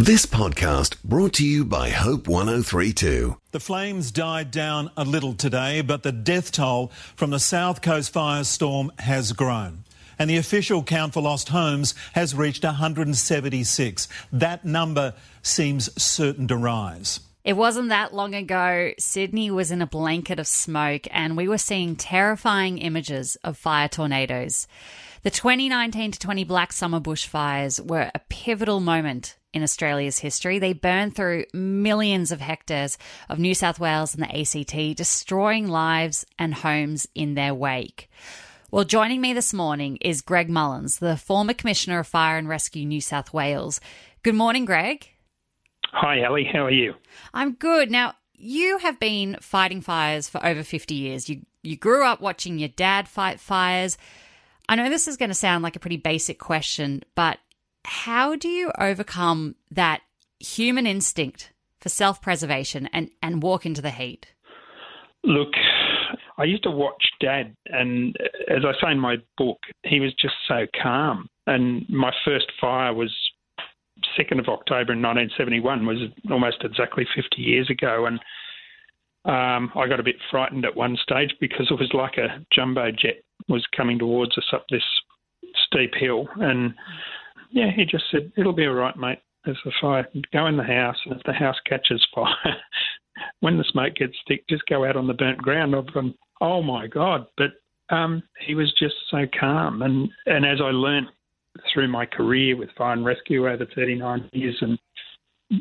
This podcast brought to you by Hope 1032. The flames died down a little today, but the death toll from the South Coast firestorm has grown. And the official count for lost homes has reached 176. That number seems certain to rise. It wasn't that long ago, Sydney was in a blanket of smoke, and we were seeing terrifying images of fire tornadoes. The 2019 to 20 Black Summer bushfires were a pivotal moment in Australia's history. They burned through millions of hectares of New South Wales and the ACT, destroying lives and homes in their wake. Well, joining me this morning is Greg Mullins, the former Commissioner of Fire and Rescue New South Wales. Good morning, Greg. Hi, Ali. How are you? I'm good. Now, you have been fighting fires for over 50 years. You you grew up watching your dad fight fires. I know this is going to sound like a pretty basic question, but how do you overcome that human instinct for self preservation and, and walk into the heat? Look, I used to watch Dad, and as I say in my book, he was just so calm. And my first fire was 2nd of October in 1971, was almost exactly 50 years ago. And um, I got a bit frightened at one stage because it was like a jumbo jet was coming towards us up this steep hill. And yeah, he just said, It'll be all right, mate. There's a fire. Go in the house, and if the house catches fire, when the smoke gets thick, just go out on the burnt ground. I've gone, oh my God. But um, he was just so calm. And, and as I learned through my career with fire and rescue over 39 years and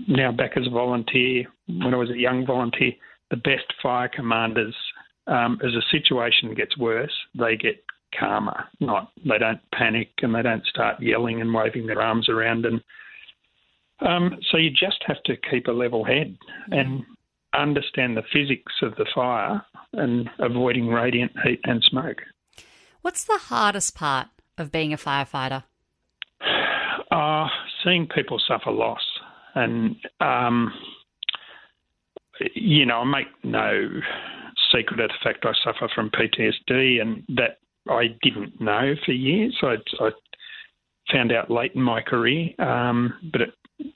now back as a volunteer, when I was a young volunteer, the best fire commanders, um, as a situation gets worse, they get calmer. Not they don't panic and they don't start yelling and waving their arms around. And um, so you just have to keep a level head and understand the physics of the fire and avoiding radiant heat and smoke. What's the hardest part of being a firefighter? Uh, seeing people suffer loss. And, um, you know, I make no secret of the fact I suffer from PTSD, and that I didn't know for years. I, I found out late in my career, um, but it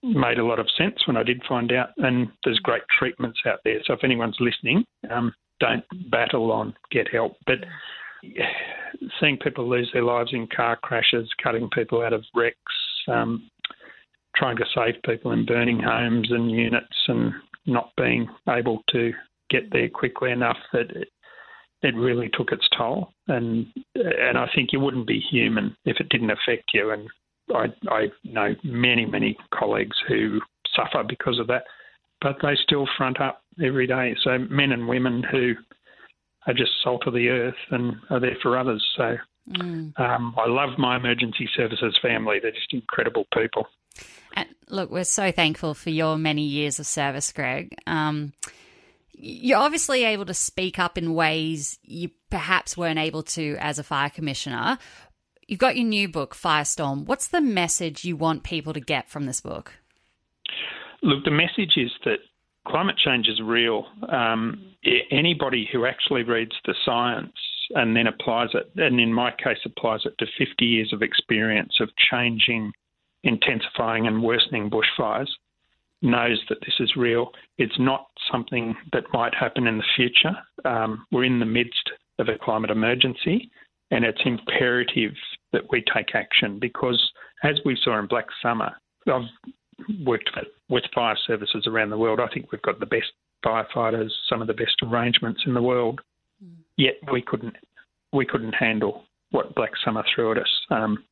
made a lot of sense when I did find out. And there's great treatments out there. So if anyone's listening, um, don't battle on get help. But seeing people lose their lives in car crashes, cutting people out of wrecks, um, trying to save people in burning homes and units, and not being able to get there quickly enough that it really took its toll. And and I think you wouldn't be human if it didn't affect you. And I, I know many many colleagues who suffer because of that, but they still front up every day. So men and women who are just salt of the earth and are there for others. So mm. um, I love my emergency services family. They're just incredible people. And look, we're so thankful for your many years of service, Greg. Um, you're obviously able to speak up in ways you perhaps weren't able to as a fire commissioner. You've got your new book, Firestorm. What's the message you want people to get from this book? Look, the message is that climate change is real. Um, anybody who actually reads the science and then applies it, and in my case, applies it to 50 years of experience of changing, intensifying, and worsening bushfires, knows that this is real. It's not something that might happen in the future. Um, we're in the midst of a climate emergency, and it's imperative that we take action because, as we saw in Black Summer, I've worked with fire services around the world. I think we've got the best firefighters, some of the best arrangements in the world. Mm. Yet we couldn't we couldn't handle what Black Summer threw at us. Um,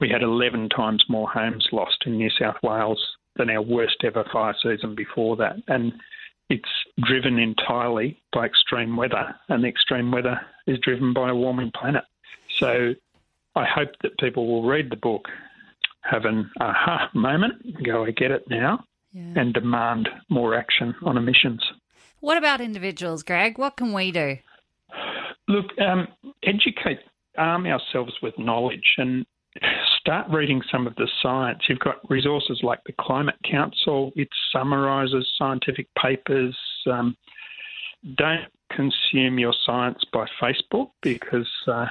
we had 11 times more homes lost in New South Wales than our worst ever fire season before that, and it's driven entirely by extreme weather, and the extreme weather is driven by a warming planet. So I hope that people will read the book have an aha moment, go, I get it now, yeah. and demand more action on emissions. What about individuals, Greg? What can we do? Look, um, educate, arm ourselves with knowledge and start reading some of the science. You've got resources like the Climate Council, it summarises scientific papers. Um, don't consume your science by Facebook because uh,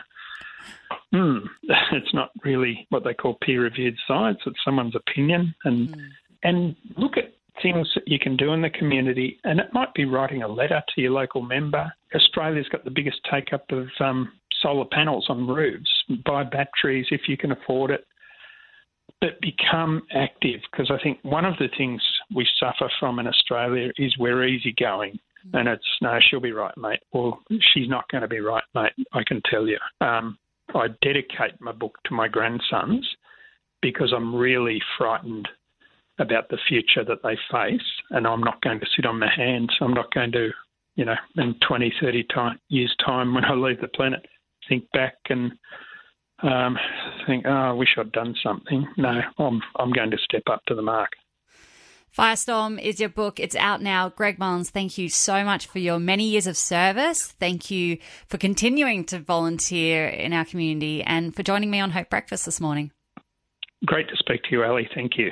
mm, it's not really what they call peer reviewed science. It's someone's opinion. And mm. and look at things that you can do in the community. And it might be writing a letter to your local member. Australia's got the biggest take up of um, solar panels on roofs. Buy batteries if you can afford it. But become active because I think one of the things we suffer from in Australia is we're easygoing. And it's no, she'll be right, mate. Well, she's not going to be right, mate. I can tell you. Um, I dedicate my book to my grandsons because I'm really frightened about the future that they face, and I'm not going to sit on my hands. I'm not going to, you know, in 20, 30 time, years' time when I leave the planet, think back and um, think, oh, I wish I'd done something. No, I'm, I'm going to step up to the mark. Firestorm is your book. It's out now. Greg Mullins, thank you so much for your many years of service. Thank you for continuing to volunteer in our community and for joining me on Hope Breakfast this morning. Great to speak to you, Ali. Thank you.